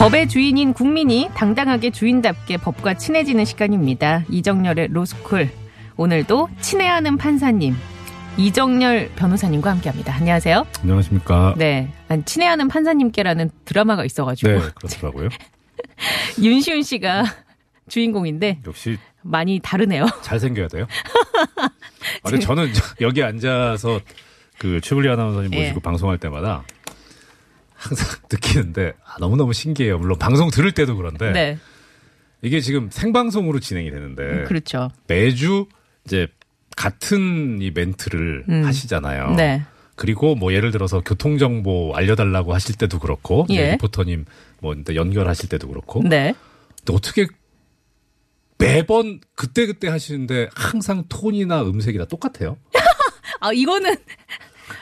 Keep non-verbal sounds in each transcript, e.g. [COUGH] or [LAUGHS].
법의 주인인 국민이 당당하게 주인답게 법과 친해지는 시간입니다. 이정열의 로스쿨. 오늘도 친애하는 판사님, 이정열 변호사님과 함께합니다. 안녕하세요. 안녕하십니까. 네, 친애하는 판사님께라는 드라마가 있어가지고 네, 그렇더라고요. [LAUGHS] 윤시훈 씨가 주인공인데 역시 많이 다르네요. 잘 생겨야 돼요. [LAUGHS] 아니, 저는 여기 앉아서 그 최블리 아나운서님 모시고 예. 방송할 때마다 항상 [LAUGHS] 느끼는데 아, 너무너무 신기해요. 물론 방송 들을 때도 그런데 네, 이게 지금 생방송으로 진행이 되는데 그렇죠. 매주 이제 같은 이 멘트를 음. 하시잖아요. 네, 그리고 뭐 예를 들어서 교통 정보 알려달라고 하실 때도 그렇고 이제 예. 리포터님 뭐 연결하실 때도 그렇고 네. 근데 어떻게 매번 그때 그때 하시는데 항상 톤이나 음색이 다 똑같아요? [LAUGHS] 아 이거는 뭐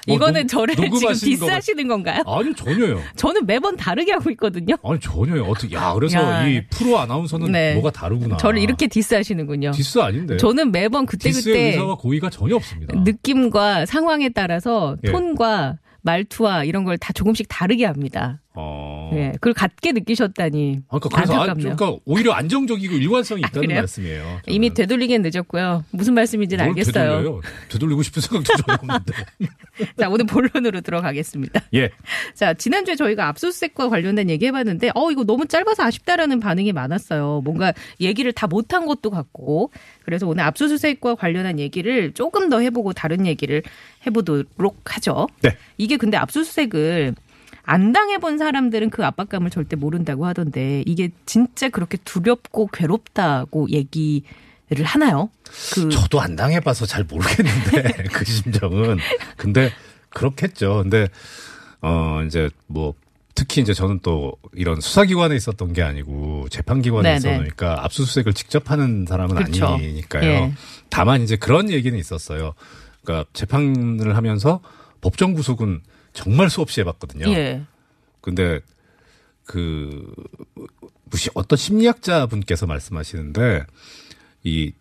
이거는 녹- 저를 지금 디스하시는 건가요? 아니 전혀요. 저는 매번 다르게 하고 있거든요. 아니 전혀요. 어떻게 야 그래서 야. 이 프로 아나운서는 네. 뭐가 다르구나. 저를 이렇게 디스하시는군요. 디스 아닌데. 저는 매번 디스의 그때 그때 의사와 고의가 전혀 없습니다. 느낌과 상황에 따라서 예. 톤과 말투와 이런 걸 다 조금씩 다르게 합니다. 어. 예, 그걸 같게 느끼셨다니 그러니까 그래서 아, 안타깝네요. 그러니까 오히려 안정적이고 일관성이 있다는 그래요? 말씀이에요. 저는. 이미 되돌리기엔 늦었고요. 무슨 말씀인지는 뭘 알겠어요. 되돌려요? 되돌리고 싶은 생각도 전혀 없는데. [LAUGHS] 자, 오늘 본론으로 들어가겠습니다. 예. 자, 지난주에 저희가 압수수색과 관련된 얘기 해봤는데, 어, 이거 너무 짧아서 아쉽다라는 반응이 많았어요. 뭔가 얘기를 다 못한 것도 같고. 그래서 오늘 압수수색과 관련한 얘기를 조금 더 해보고 다른 얘기를 해보도록 하죠. 네. 이게 근데 압수수색을 안 당해본 사람들은 그 압박감을 절대 모른다고 하던데, 이게 진짜 그렇게 두렵고 괴롭다고 얘기 를 하나요? 그, 저도 안 당해봐서 잘 모르겠는데 [LAUGHS] 그 심정은 근데 그렇겠죠. 근데 어 이제 뭐 특히 이제 저는 또 이런 수사기관에 있었던 게 아니고 재판기관에. 있었으니까 압수수색을 직접 하는 사람은 그렇죠. 아니니까요. 예. 다만 이제 그런 얘기는 있었어요. 그러니까 재판을 하면서 법정 구속은 정말 수없이 해봤거든요. 예. 근데 그 무시 어떤 심리학자 분께서 말씀하시는데 이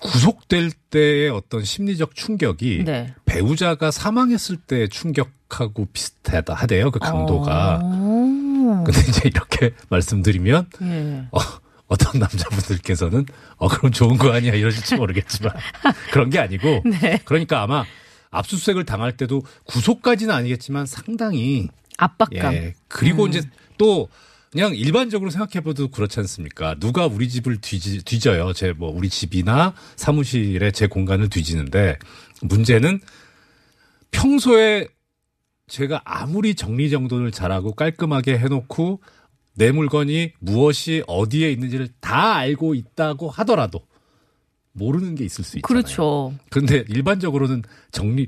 구속될 때의 어떤 심리적 충격이 네. 배우자가 사망했을 때 충격하고 비슷하다 하대요 그 강도가. 어. 근데 이제 이렇게 [LAUGHS] 말씀드리면 예. 어, 어떤 남자분들께서는 어 그럼 좋은 거 아니야 이러실지 모르겠지만 [LAUGHS] 그런 게 아니고 네. 그러니까 아마 압수수색을 당할 때도 구속까지는 아니겠지만 상당히 압박감. 예. 그리고 음. 이제 또 그냥 일반적으로 생각해봐도 그렇지 않습니까? 누가 우리 집을 뒤지, 뒤져요. 제 뭐 우리 집이나 사무실에 제 공간을 뒤지는데 문제는 평소에 제가 아무리 정리정돈을 잘하고 깔끔하게 해놓고 내 물건이 무엇이 어디에 있는지를 다 알고 있다고 하더라도 모르는 게 있을 수 있잖아요. 그렇죠. 그런데 일반적으로는 정리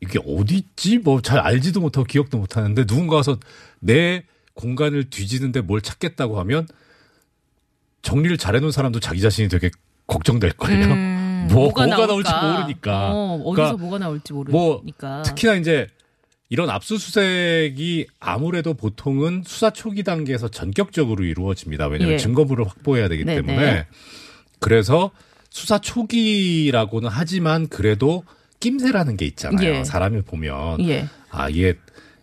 이게 어디 있지 뭐 잘 알지도 못하고 기억도 못 하는데 누군가 와서 내 공간을 뒤지는데 뭘 찾겠다고 하면 정리를 잘해 놓은 사람도 자기 자신이 되게 걱정될 거예요. 음, [LAUGHS] 뭐 뭐가, 나올지 모르니까. 어, 어디서 그러니까 뭐가 나올지 뭐 모르니까. 특히나 이제 이런 압수수색이 아무래도 보통은 수사 초기 단계에서 전격적으로 이루어집니다. 왜냐하면 예. 증거물을 확보해야 되기 네네. 때문에 그래서 수사 초기라고는 하지만 그래도 낌새라는 게 있잖아요. 예. 사람을 보면 예. 아 이게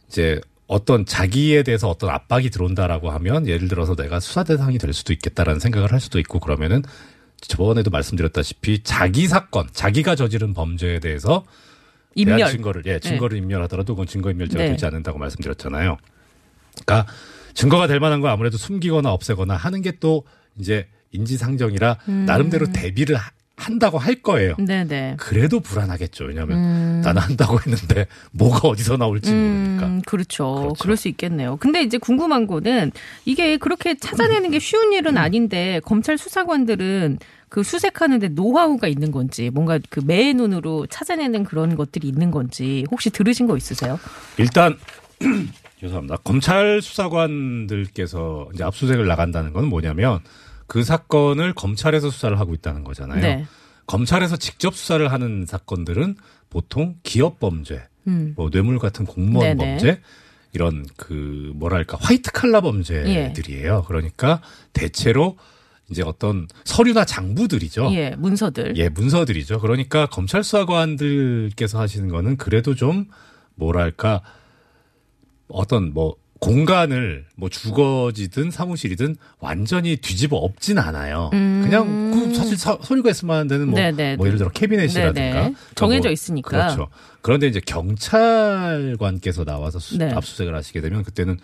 이제 어떤 자기에 대해서 어떤 압박이 들어온다라고 하면 예를 들어서 내가 수사 대상이 될 수도 있겠다라는 생각을 할 수도 있고 그러면은 저번에도 말씀드렸다시피 자기 사건, 자기가 저지른 범죄에 대해서 인멸. 증거를 예 증거를 인멸하더라도 그건 증거 인멸죄가 네. 되지 않는다고 말씀드렸잖아요. 그러니까 증거가 될 만한 거 아무래도 숨기거나 없애거나 하는 게 또 이제 인지상정이라 음. 나름대로 대비를 하- 한다고 할 거예요. 네네. 그래도 불안하겠죠. 왜냐하면 음. 나는 한다고 했는데 뭐가 어디서 나올지 모르니까. 음, 그렇죠. 그렇죠. 그럴 수 있겠네요. 근데 이제 궁금한 거는 이게 그렇게 찾아내는 게 쉬운 일은 아닌데 검찰 수사관들은 그 수색하는데 노하우가 있는 건지 뭔가 그 매의 눈으로 찾아내는 그런 것들이 있는 건지 혹시 들으신 거 있으세요? 일단 [CLEARS THROAT] 죄송합니다. 검찰 수사관들께서 이제 압수수색을 나간다는 건 뭐냐면 그 사건을 검찰에서 수사를 하고 있다는 거잖아요. 네. 검찰에서 직접 수사를 하는 사건들은 보통 기업 범죄, 음. 뭐 뇌물 같은 공무원 네네. 범죄 이런 그 뭐랄까 화이트 칼라 범죄들이에요. 그러니까 대체로 이제 어떤 서류나 장부들이죠. 예, 문서들. 예, 문서들이죠. 그러니까 검찰 수사관들께서 하시는 거는 그래도 좀 뭐랄까 어떤 뭐 공간을 뭐 주거지든 사무실이든 완전히 뒤집어 엎진 않아요. 그냥 그 사실 사, 소리가 있으면 하는 데는 뭐, 음. 뭐 예를 들어 캐비넷이라든가 네네. 정해져 뭐 있으니까. 그렇죠. 그런데 이제 경찰관께서 나와서 수- 네. 압수수색을 하시게 되면 그때는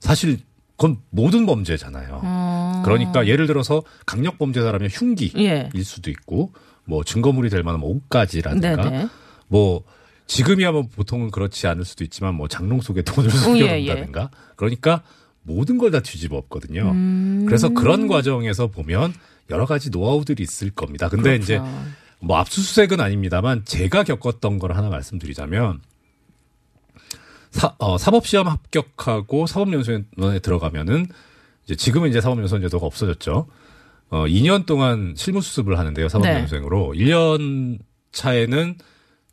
사실 그건 모든 범죄잖아요. 어. 그러니까 예를 들어서 강력 범죄자라면 흉기일 예. 수도 있고 뭐 증거물이 될 만한 뭐 옷가지라든가 네네. 뭐 지금이야 뭐 보통은 그렇지 않을 수도 있지만 뭐 장롱 속에 돈을 음, 예, 숨겨둔다든가 그러니까 모든 걸 다 뒤집어 엎거든요. 음. 그래서 그런 과정에서 보면 여러 가지 노하우들이 있을 겁니다. 근데 이제 그렇구나. 뭐 압수수색은 아닙니다만 제가 겪었던 걸 하나 말씀드리자면 사, 어, 사법시험 합격하고 사법연수원에 들어가면은 이제 지금은 이제 사법연수원 제도가 없어졌죠. 어, 2년 동안 실무수습을 하는데요. 사법연수생으로. 1년 차에는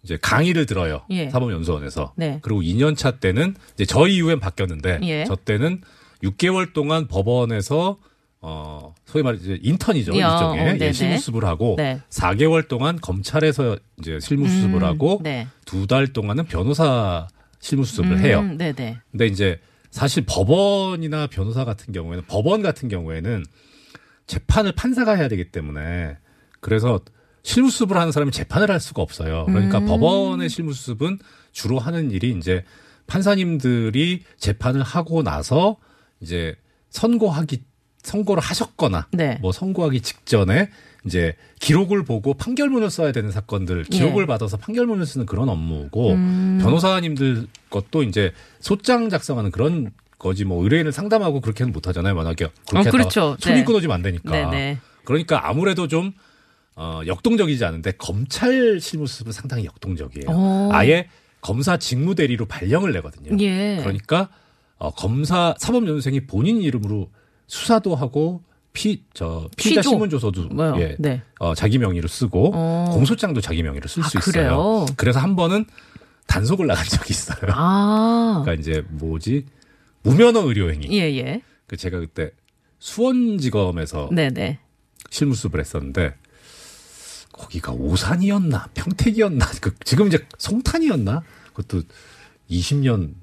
이제 강의를 들어요. 예. 사법연수원에서. 네. 그리고 2년 차 때는 이제 저 이후엔 바뀌었는데 예. 저 때는 6개월 동안 법원에서 어 소위 말해 이제 인턴이죠 야, 일종의 어, 네네. 예, 실무수습을 하고 네. 4개월 동안 검찰에서 이제 실무수습을 음, 하고 네. 두달 동안은 변호사 실무수습을 음, 해요. 네네. 근데 이제 사실 법원이나 변호사 같은 경우에는 법원 같은 경우에는 재판을 판사가 해야 되기 때문에 그래서 실무수습을 하는 사람이 재판을 할 수가 없어요. 그러니까 음. 법원의 실무수습은 주로 하는 일이 이제 판사님들이 재판을 하고 나서 이제 선고하기 선고를 하셨거나 네. 뭐 선고하기 직전에 이제 기록을 보고 판결문을 써야 되는 사건들 기록을 예. 받아서 판결문을 쓰는 그런 업무고 음. 변호사님들 것도 이제 소장 작성하는 그런 거지 뭐 의뢰인을 상담하고 그렇게는 못 하잖아요. 만약에 그렇게 어, 그렇죠. 손이 네. 끊어지면 안 되니까. 네네. 그러니까 아무래도 좀 어, 역동적이지 않은데 검찰 실무수습은 상당히 역동적이에요. 오. 아예 검사 직무 대리로 발령을 내거든요. 예. 그러니까 어, 검사 사법연수생이 본인 이름으로 수사도 하고 피 저 피의자. 신문조서도 뭐요? 예, 네. 어, 자기 명의로 쓰고 어. 공소장도 자기 명의로 쓸 아, 수 있어요. 그래서 한 번은 단속을 나간 적이 있어요. 아. 그러니까 이제 뭐지 무면허 의료행위. 예, 예. 그 제가 그때 수원지검에서 네네. 실무수습을 했었는데 거기가 오산이었나 평택이었나 그 지금 이제 송탄이었나 그것도 20년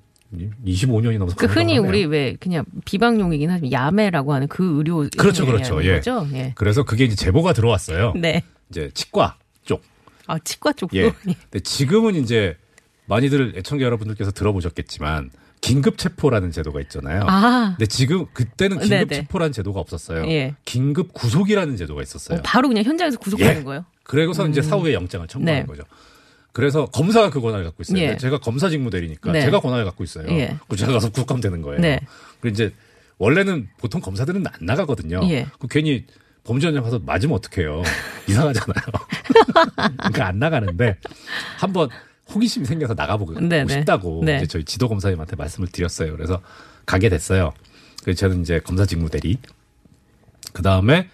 25년이 넘어서 그 흔히 가물가물하네요. 우리 왜 그냥 비방용이긴 하지만 야매라고 하는 그 의료 그렇죠, 그렇죠. 예. 거죠? 예. 그래서 그게 이제 제보가 들어왔어요. 네. 이제 치과 쪽. 아 치과 쪽도 예. [LAUGHS] 근데 지금은 이제 많이들 애청자 여러분들께서 들어보셨겠지만 긴급 체포라는 제도가 있잖아요. 아. 근데 지금 그때는 긴급 네네. 체포라는 제도가 없었어요. 예. 긴급 구속이라는 제도가 있었어요. 어, 바로 그냥 현장에서 구속하는 예. 거예요. 그래서 이제 사후에 영장을 청구하는 네. 거죠. 그래서 검사가 그 권한을 갖고 있어요. 예. 제가 검사 직무 대리니까 네. 제가 권한을 갖고 있어요. 예. 그 제가 가서 구속하면 되는 거예요. 네. 그리고 이제 원래는 보통 검사들은 안 나가거든요. 예. 그 괜히 범죄자 가서 맞으면 어떡해요. [LAUGHS] 이상하잖아요. [LAUGHS] 그러니까 안 나가는데 한번 호기심이 생겨서 나가보고 네네. 싶다고 네. 이제 저희 지도 검사님한테 말씀을 드렸어요. 그래서 가게 됐어요. 그래서 저는 이제 검사 직무 대리. 그 다음에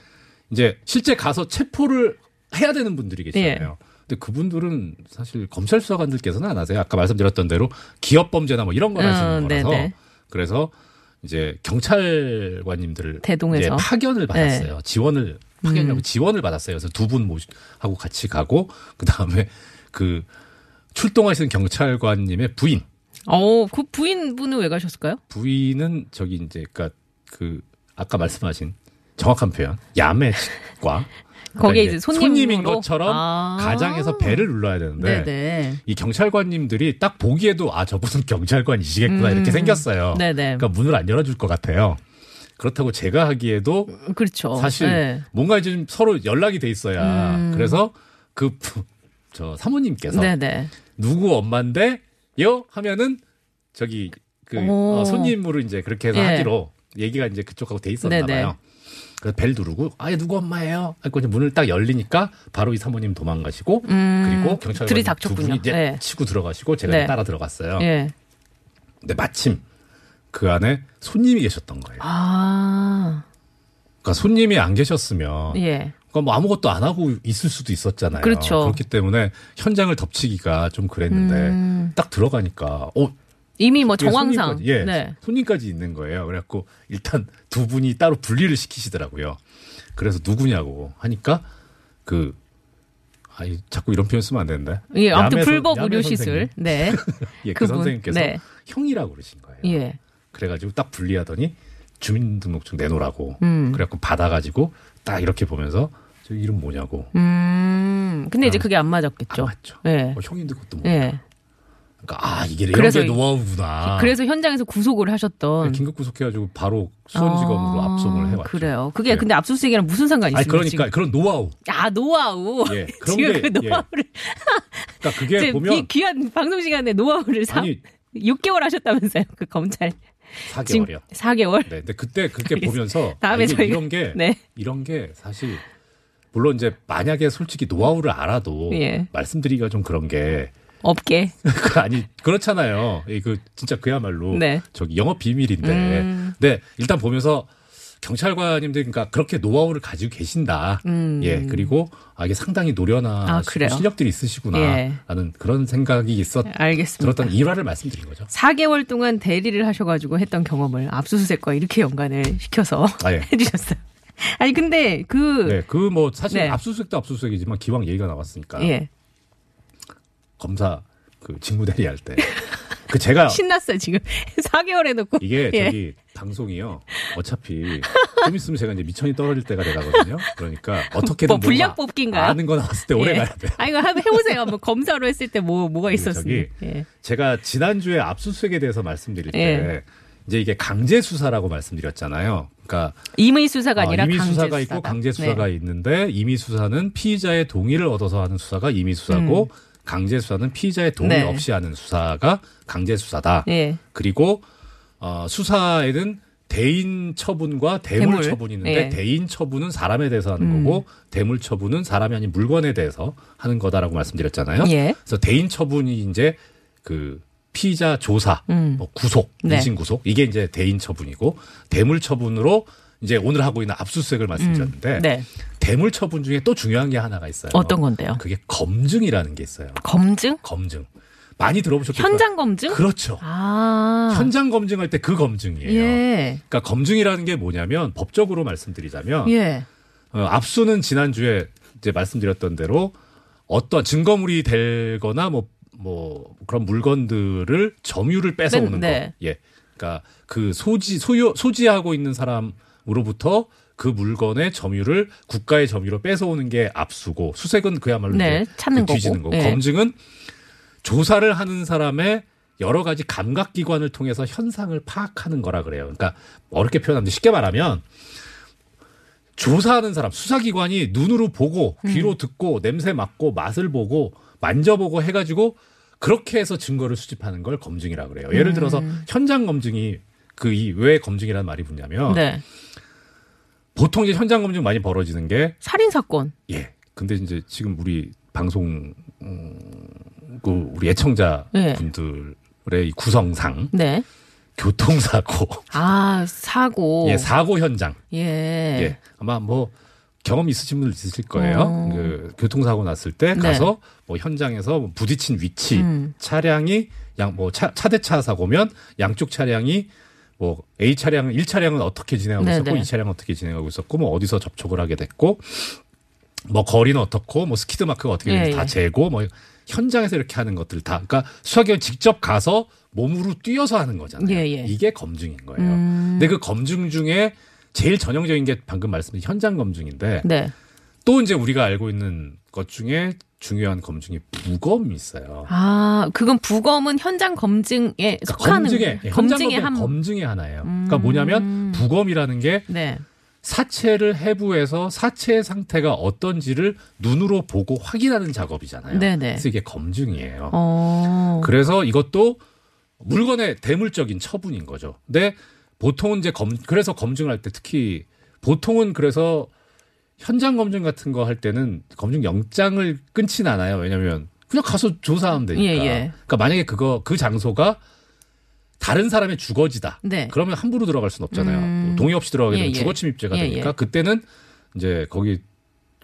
이제 실제 가서 체포를 해야 되는 분들이 계시잖아요. 근데 그분들은 사실 검찰 수사관들께서는 안 하세요. 아까 말씀드렸던 대로 기업 범죄나 뭐 이런 걸 하시는 음, 거라서 네네. 그래서 이제 경찰관님들을 대동해서. 네. 이제 파견을 받았어요. 지원을 파견이라고 지원을 받았어요. 그래서 두분 모시하고 같이 가고 그 다음에 그 출동하시는 경찰관님의 부인 어, 그 부인 분은 왜 가셨을까요? 부인은 저기 이제 그러니까 그 아까 말씀하신 정확한 표현 야매 치과 [LAUGHS] 거기에 그러니까 이제 손님으로? 손님 인 것처럼 아. 가장에서 배를 눌러야 되는데 네네. 이 경찰관님들이 딱 보기에도 아 저분은 [LAUGHS] 경찰관이시겠구나 음. 이렇게 생겼어요. 네네. 그러니까 문을 안 열어줄 것 같아요. 그렇다고 제가 하기에도 그렇죠. 사실 네. 뭔가 이제 좀 서로 연락이 돼 있어야 음. 그래서 그 [LAUGHS] 저 사모님께서 네네. 누구 엄마인데요 하면은 저기 그 오. 어, 손님으로 이제 그렇게 해서 예. 하기로 얘기가 이제 그쪽하고 돼 있었나 네네. 봐요. 그래서 벨 누르고 아얘 누구 엄마예요? 하고 이제 문을 딱 열리니까 바로 이 사모님 도망가시고 음, 그리고 경찰관 두. 분이 이제 네. 치고 들어가시고 제가 네. 따라 들어갔어요. 예. 근데 마침 그 안에 손님이 계셨던 거예요. 아, 그러니까 손님이 안 계셨으면 예. 그러니까 뭐 아무것도 안 하고 있을 수도 있었잖아요. 그렇죠. 그렇기 때문에 현장을 덮치기가 좀 그랬는데 음. 딱 들어가니까 어 이미 뭐 뒤에 정황상. 손님까지, 예, 네. 손님까지 있는 거예요. 그래갖고 일단 두 분이 따로 분리를 시키시더라고요. 그래서 누구냐고 하니까 그 아이 자꾸 이런 표현 쓰면 안 되는데. 예, 아무튼 불법 의료 시술. 네. [LAUGHS] 예, 그 그분. 선생님께서 네. 형이라고 그러신 거예요. 예. 그래가지고 딱 분리하더니 주민등록증 내놓으라고. 음. 그래갖고 받아가지고 딱 이렇게 보면서 저 이름 뭐냐고. 음. 근데 이제 아, 그게 안안 맞았겠죠. 맞죠. 예. 어, 형인데 그것도 뭐. 예. 그러니까 아 이게 이런 그래서 게 노하우구나. 그래서 현장에서 구속을 하셨던. 긴급 구속해가지고 바로 수원지검으로 아, 압송을 해왔죠. 그래요. 그게 예. 근데 압수수색이랑 무슨 상관이 있습니까? 그러니까 지금? 그런 노하우. 아 노하우. 예, [LAUGHS] 그런 지금 게, 그 예. 노하우를 [LAUGHS] 그러니까 그게 보면 이 귀한 방송 시간에 노하우를 3, 아니 [LAUGHS] 6개월 하셨다면서요. 그 검찰. 4개월이요. 4개월. 네, 근데 그때 그렇게 알겠습니다. 보면서 다음에 아, 저희가- 이런 게 네. 이런 게 사실 물론 이제 만약에 솔직히 노하우를 알아도 예. 말씀드리기가 좀 그런 게 업계. [LAUGHS] 그 아니 그렇잖아요. 이그 진짜 그야말로 네. 저기 영업 비밀인데. 음. 네 일단 보면서 경찰관님들 그러니까 그렇게 노하우를 가지고 계신다. 음. 예 그리고 아 이게 상당히 노련한 아? 실력들이 예. 있으시구나라는 그런 생각이 있었 알겠습니다. 들었던 일화를 말씀드린 거죠. 4개월 동안 대리를 하셔가지고 했던 경험을 압수수색과 이렇게 연관을 시켜서 아, 예. [LAUGHS] 해주셨어요. 아니 근데 그 네, 그 뭐 사실 네. 압수수색도 압수수색이지만 기왕 얘기가 나왔으니까 예. 검사 그 직무 대리 할 때 그 제가 [LAUGHS] 신났어요 지금 [LAUGHS] 4개월 해놓고 이게 예. 저기 방송이요. 어차피 좀 있으면 제가 이제 미천이 떨어질 때가 돼가거든요. 그러니까 어떻게든 뭐 뭔가 뽑기인가요? 아는 거 나왔을 때 오래 예. 가야 돼. 아 이거 한번 해보세요. 뭐 검사로 했을 때 뭐 뭐가 그 있었습니까? 예. 제가 지난 주에 압수수색에 대해서 말씀드릴 때 예. 이제 이게 강제 수사라고 말씀드렸잖아요. 그러니까 임의 수사가 아니라 어, 임의 강제 수사가 수사다. 있고 강제 수사가 네. 있는데 임의 수사는 피의자의 동의를 얻어서 하는 수사가 임의 수사고 강제 수사는 피의자의 동의 음. 네. 없이 하는 수사가 강제 수사다. 예. 그리고 어, 수사에는 대인 처분과 대물, 대물. 처분이 있는데 예. 대인 처분은 사람에 대해서 하는 음. 거고 대물 처분은 사람이 아닌 물건에 대해서 하는 거다라고 말씀드렸잖아요. 예. 그래서 대인 처분이 이제 그 피의자 조사, 음. 뭐 구속, 네. 인신 구속 이게 이제 대인 처분이고 대물 처분으로 이제 오늘 하고 있는 압수수색을 말씀드렸는데 네. 대물 처분 중에 또 중요한 게 하나가 있어요. 어떤 건데요? 그게 검증이라는 게 있어요. 검증? 검증. 많이 들어보셨겠죠? 현장 검증? 그렇죠. 아. 현장 검증할 때 그 검증이에요. 예. 그러니까 검증이라는 게 뭐냐면 법적으로 말씀드리자면 예. 어, 압수는 지난주에 이제 말씀드렸던 대로 어떤 증거물이 되거나 뭐, 뭐 그런 물건들을 점유를 뺏어오는 네, 네. 거. 예. 그러니까 그 소지, 소유, 소지하고 있는 사람으로부터 그 물건의 점유를 국가의 점유로 뺏어오는 게 압수고 수색은 그야말로 네, 찾는 그 뒤지는 거고. 거고 예. 검증은 조사를 하는 사람의 여러 가지 감각 기관을 통해서 현상을 파악하는 거라 그래요. 그러니까 어렵게 표현하면 쉽게 말하면 조사하는 사람, 수사기관이 눈으로 보고 음. 귀로 듣고 냄새 맡고 맛을 보고 만져보고 해가지고 그렇게 해서 증거를 수집하는 걸 검증이라 그래요. 예를 들어서 현장 검증이 그 이 왜 검증이라는 말이 붙냐면 음. 네. 보통 이제 현장 검증 많이 벌어지는 게 살인 사건. 예. 근데 이제 지금 우리 방송 음, 그 우리 애청자 네. 분들의 이 구성상 네. 교통사고, 아, 사고. [LAUGHS] 예, 사고 현장, 예. 예, 아마 뭐 경험 있으신 분들 있으실 거예요. 어. 그 교통사고 났을 때 네. 가서 뭐 현장에서 뭐 부딪힌 위치, 음. 차량이 양 뭐 차대차 사고면 양쪽 차량이 뭐 A 차량은 1차량은 어떻게 진행하고 네, 있었고 네. 2차량은 어떻게 진행하고 있었고 뭐 어디서 접촉을 하게 됐고 뭐 거리는 어떻고 뭐 스키드 마크가 어떻게 되는지 예, 다 예. 재고 뭐 현장에서 이렇게 하는 것들 다 그러니까 수사기관 직접 가서 몸으로 뛰어서 하는 거잖아요. 예, 예. 이게 검증인 거예요. 음. 근데 그 검증 중에 제일 전형적인 게 방금 말씀드린 현장 검증인데 네. 또 이제 우리가 알고 있는 것 중에 중요한 검증이 부검이 있어요. 아, 그건 부검은 현장 검증에 그러니까 속하는 검증의 예, 검증의 검증 한 검증의 하나예요. 그러니까 뭐냐면 부검이라는 게 네. 사체를 해부해서 사체의 상태가 어떤지를 눈으로 보고 확인하는 작업이잖아요. 네네. 그래서 이게 검증이에요. 어. 그래서 이것도 물건의 대물적인 처분인 거죠. 근데 보통은 이제 검 그래서 검증을 할때 특히 보통은 그래서 현장 검증 같은 거 할 때는 검증 영장을 끊진 않아요. 왜냐면 그냥 가서 조사하면 되니까. 예, 예. 그러니까 만약에 그거 그 장소가 다른 사람의 주거지다. 네. 그러면 함부로 들어갈 수는 없잖아요. 음. 뭐 동의 없이 들어가게 되면 예, 예. 주거 침입죄가 예, 되니까 예. 그때는 이제 거기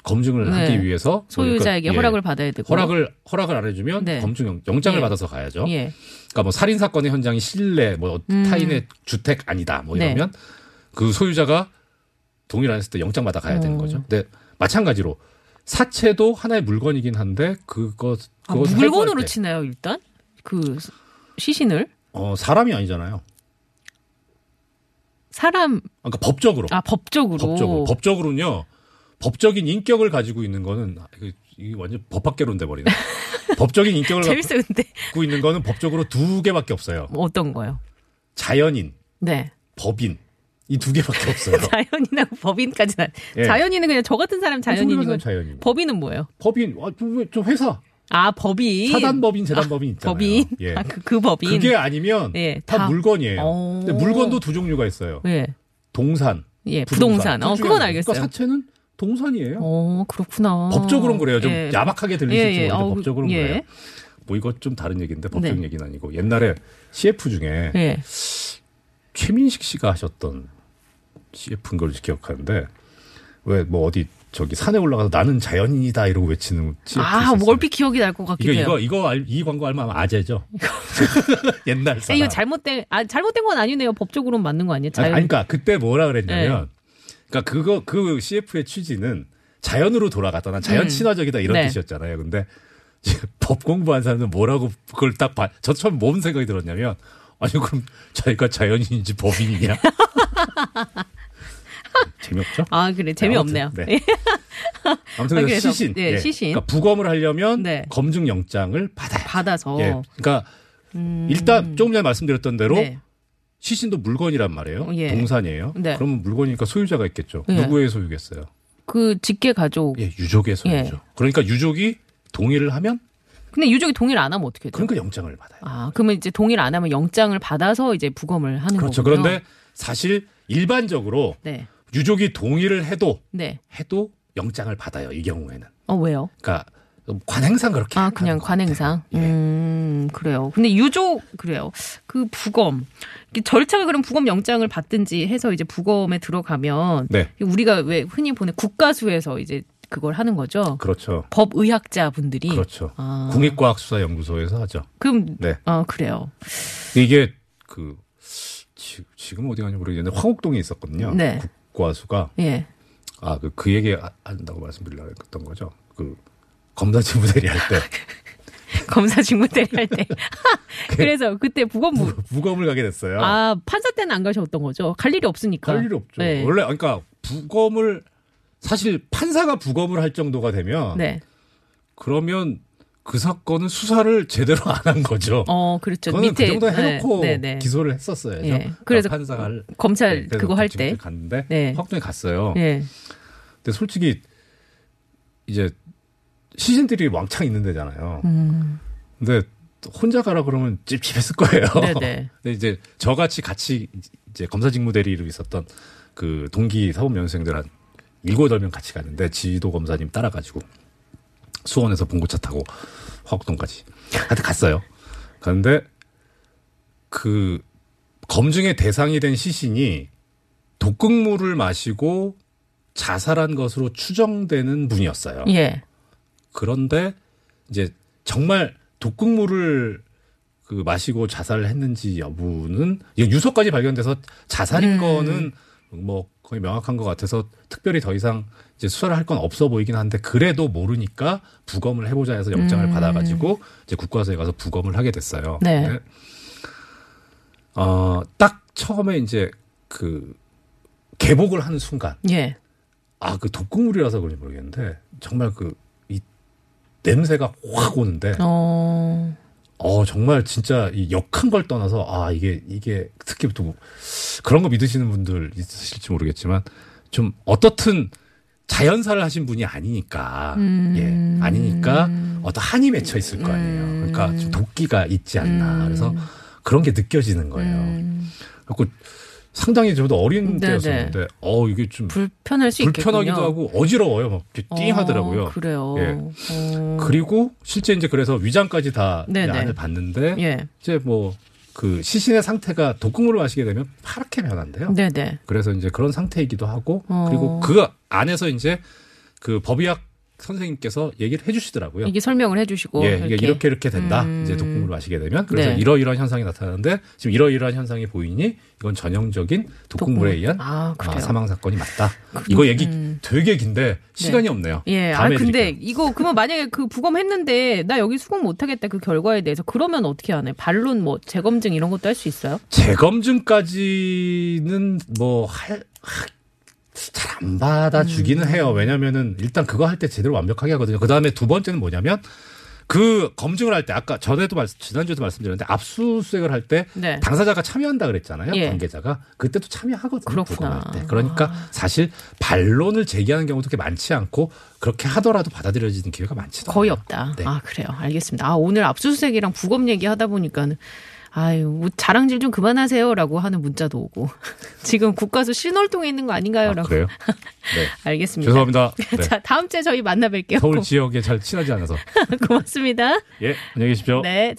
검증을 네. 하기 위해서 소유자에게 그러니까, 예, 허락을 받아야 되고. 허락을 허락을 안 해주면 네. 검증 영- 영장을 예. 받아서 가야죠. 예. 그러니까 뭐 살인 사건의 현장이 실내 뭐 음. 타인의 주택 아니다 뭐 네. 이러면 그 소유자가 동의를 안 했을 때 영장 받아 가야 되는 어. 거죠. 근데 마찬가지로 사체도 하나의 물건이긴 한데 그것 아, 물건으로 치나요, 일단? 그 시신을? 어 사람이 아니잖아요. 사람, 그러니까 법적으로 아, 법적으로. 법적으로 법적으로는요 법적인 인격을 가지고 있는 거는 아, 이게 완전 법 밖으로 돼 버리네. [LAUGHS] 법적인 인격을 재밌어요, 근데. 갖고 있는 거는 법적으로 두 개밖에 없어요. 뭐 어떤 거요? 자연인, 네. 법인 이 두 개밖에 없어요. [LAUGHS] 자연인하고 법인까지는. 안- 예. 자연인은 그냥 저 같은 사람 자연인이고. 자연인. 법인은 뭐예요? 법인, 아, 좀, 좀 회사. 아, 법인. 사단 법인, 재단법인 있잖아요. 법인. 예. 아, 그, 그 법인. 그게 아니면 예, 다, 다. 물건이에요. 어. 근데 물건도 두 종류가 있어요. 예. 동산, 예, 부동산. 둘 어, 그건. 알겠어요. 그러니까 사체는 동산이에요. 어, 그렇구나. 법적으로는 그래요. 좀 예. 야박하게 들리실지 예, 예. 모르는데 어우, 법적으로는 예. 그래요. 뭐 이거 좀 다른 얘기인데 법적 네. 얘기는 아니고 옛날에 CF 중에 예. 최민식 씨가 하셨던 CF인 걸 기억하는데 왜 뭐 어디 저기 산에 올라가서 나는 자연인이다 이러고 외치는 아, 얼핏 기억이 날것 이거 같기도 해요. 이거 이거 알- 이 광고 알면 아재죠. [LAUGHS] 옛날 예, 사람. 이거 잘못된, 아, 잘못된 건 아니네요. 법적으로는 맞는 거 아니에요? 아니, 자연. 아니, 그러니까 그때 뭐라 그랬냐면, 네. 그러니까 그거 그 CF의 취지는 자연으로 돌아갔다. 난 자연 음. 친화적이다 이런 네. 뜻이었잖아요. 근데 [LAUGHS] 법 공부한 사람들은 뭐라고 그걸 딱 봐. 저 처음 뭔 생각이 들었냐면, 아니 그럼 자기가 자연인인지 법인이냐? [LAUGHS] [LAUGHS] 재미없죠? 아, 그래. 재미없네요. 아무튼, 네. [LAUGHS] 아무튼 아, 시신, 예, 시신. 그러니까 부검을 하려면 네. 검증 영장을 받아야. 받아서. 예. 그러니까 음. 일단 조금 전에 말씀드렸던 대로 네. 시신도 물건이란 말이에요. 예. 동산이에요. 네. 그러면 물건이니까 소유자가 있겠죠. 예. 누구의 소유겠어요? 그 직계 가족. 예, 유족의 소유죠. 예. 그러니까 유족이 동의를 하면 근데 유족이 동의를 안 하면 어떻게 돼요? 그러니까 영장을 받아요. 아, 그러면 이제 동의를 안 하면 영장을 받아서 이제 부검을 하는 그렇죠. 거군요. 그런데 사실 일반적으로 네. 유족이 동의를 해도 네. 해도 영장을 받아요. 이 경우에는. 어, 왜요? 그러니까 관행상 그렇게 아, 그냥 것 관행상. 예. 음, 그래요. 근데 유족, 그래요. 그 부검. 절차가 그럼 부검 영장을 받든지 해서 이제 부검에 들어가면. 네. 우리가 왜 흔히 보는 국가수에서 이제 그걸 하는 거죠. 그렇죠. 법의학자 분들이. 그렇죠. 아. 국립과학수사연구소에서 하죠. 그럼, 네. 아, 그래요. 이게 그 지, 지금 어디 가는지 모르겠는데 화곡동에 있었거든요. 네. 국과수가 예. 아, 그, 그 얘기 하- 한다고 말씀드리려고 했던 거죠. 그, 검사 직무 대리 할 때, [LAUGHS] 검사 직무 대리 할 때. [LAUGHS] 그래서 그때 부검부. 부검을 가게 됐어요. 아, 판사 때는 안 가셨던 거죠? 갈 일이 없으니까. 할 일이 없죠. 네. 원래, 그러니까, 부검을, 사실 판사가 부검을 할 정도가 되면, 네. 그러면 그 사건은 수사를 제대로 안 한 거죠. 어, 그렇죠. 저는 밑에. 그 정도 해놓고 네, 네, 네. 기소를 했었어요. 예. 그래서 판사가 할, 검찰 네, 그래서 그거 할 때. 갔는데, 네. 확동에 갔어요. 예. 근데 솔직히, 이제, 시신들이 왕창 있는 데잖아요. 음. 근데 혼자 가라 그러면 찝찝했을 거예요. 네네. [LAUGHS] [LAUGHS] 근데 이제 저같이 같이 이제 검사 직무 대리로 있었던 그 동기 사법연수생들 한 일곱 여덟 명 같이 갔는데 지도 검사님 따라가지고 수원에서 봉고차 타고 화곡동까지 하여튼 갔어요. 갔는데 그 검증의 대상이 된 시신이 독극물을 마시고 자살한 것으로 추정되는 분이었어요. 예. 그런데 이제 정말 독극물을 그 마시고 자살을 했는지 여부는 유서까지 발견돼서 자살인 음. 거는 뭐 거의 명확한 것 같아서 특별히 더 이상 이제 수사를 할 건 없어 보이긴 한데 그래도 모르니까 부검을 해보자 해서 영장을 음. 받아가지고 이제 국과수에 가서 부검을 하게 됐어요. 네. 근데 어, 딱 처음에 이제 그 개복을 하는 순간 예. 아, 그 독극물이라서 그런지 모르겠는데 정말 그 이 냄새가 확 오는데 어. 어 정말 진짜 이 역한 걸 떠나서 아 이게 이게 특히 또 그런 거 믿으시는 분들 있으실지 모르겠지만 좀 어떻든 자연사를 하신 분이 아니니까 예 아니니까 어떤 한이 맺혀 있을 거 아니에요. 그러니까 좀 도끼가 있지 않나. 그래서 그런 게 느껴지는 거예요. 그리고 상당히 저도 어린 네네. 때였었는데 어 이게 좀 불편할 수 불편하기도 있겠군요. 하고 어지러워요. 막 이렇게 띵하더라고요. 어, 그래요. 예. 어. 그리고 실제 이제 그래서 위장까지 다 이제 네네. 안을 봤는데 예. 이제 뭐 그 시신의 상태가 독극물을 마시게 되면 파랗게 변한대요. 네네. 그래서 이제 그런 상태이기도 하고 어. 그리고 그 안에서 이제 그 법의학 선생님께서 얘기를 해주시더라고요. 이게 설명을 해주시고 예, 이게 이렇게 이렇게 된다. 음. 이제 독극물을 마시게 되면 그래서 네. 이러이러한 현상이 나타나는데 지금 이러이러한 현상이 보이니 이건 전형적인 독극물에 독극물. 의한 아? 아, 사망 사건이 맞다. 이거 얘기 되게 긴데 시간이 없네요. 예, 아 다음에 근데 해드릴게요. 이거 그러면 만약에 그 부검했는데 나 여기 수긍 못하겠다 그 결과에 대해서 그러면 어떻게 하나요? 반론 뭐 재검증 이런 것도 할 수 있어요? 재검증까지는 뭐 할, 잘 안 받아주기는 음. 해요. 왜냐면은 일단 그거 할 때 제대로 완벽하게 하거든요. 그 다음에 두 번째는 뭐냐면 그 검증을 할 때 아까 전에도 말 지난주에도 말씀드렸는데 압수수색을 할때 네. 당사자가 참여한다 그랬잖아요. 예. 관계자가 그때도 참여하거든요. 그렇구나. 아. 때. 그러니까 사실 반론을 제기하는 경우도 그렇게 많지 않고 그렇게 하더라도 받아들여지는 기회가 많지도 거의 않아요. 없다. 네. 아 그래요. 알겠습니다. 아 오늘 압수수색이랑 부검 얘기하다 보니까는 아유 뭐 자랑질 좀 그만하세요라고 하는 문자도 오고 [LAUGHS] 지금 국가수 신월동에 있는 거 아, 아닌가요라고. 그래요? 네. [LAUGHS] 알겠습니다. 죄송합니다. [LAUGHS] 네. 자 다음 주에 저희 만나 뵐게요. 서울 지역에 잘 친하지 않아서. 고맙습니다. 예, 안녕히 계십시오. 네.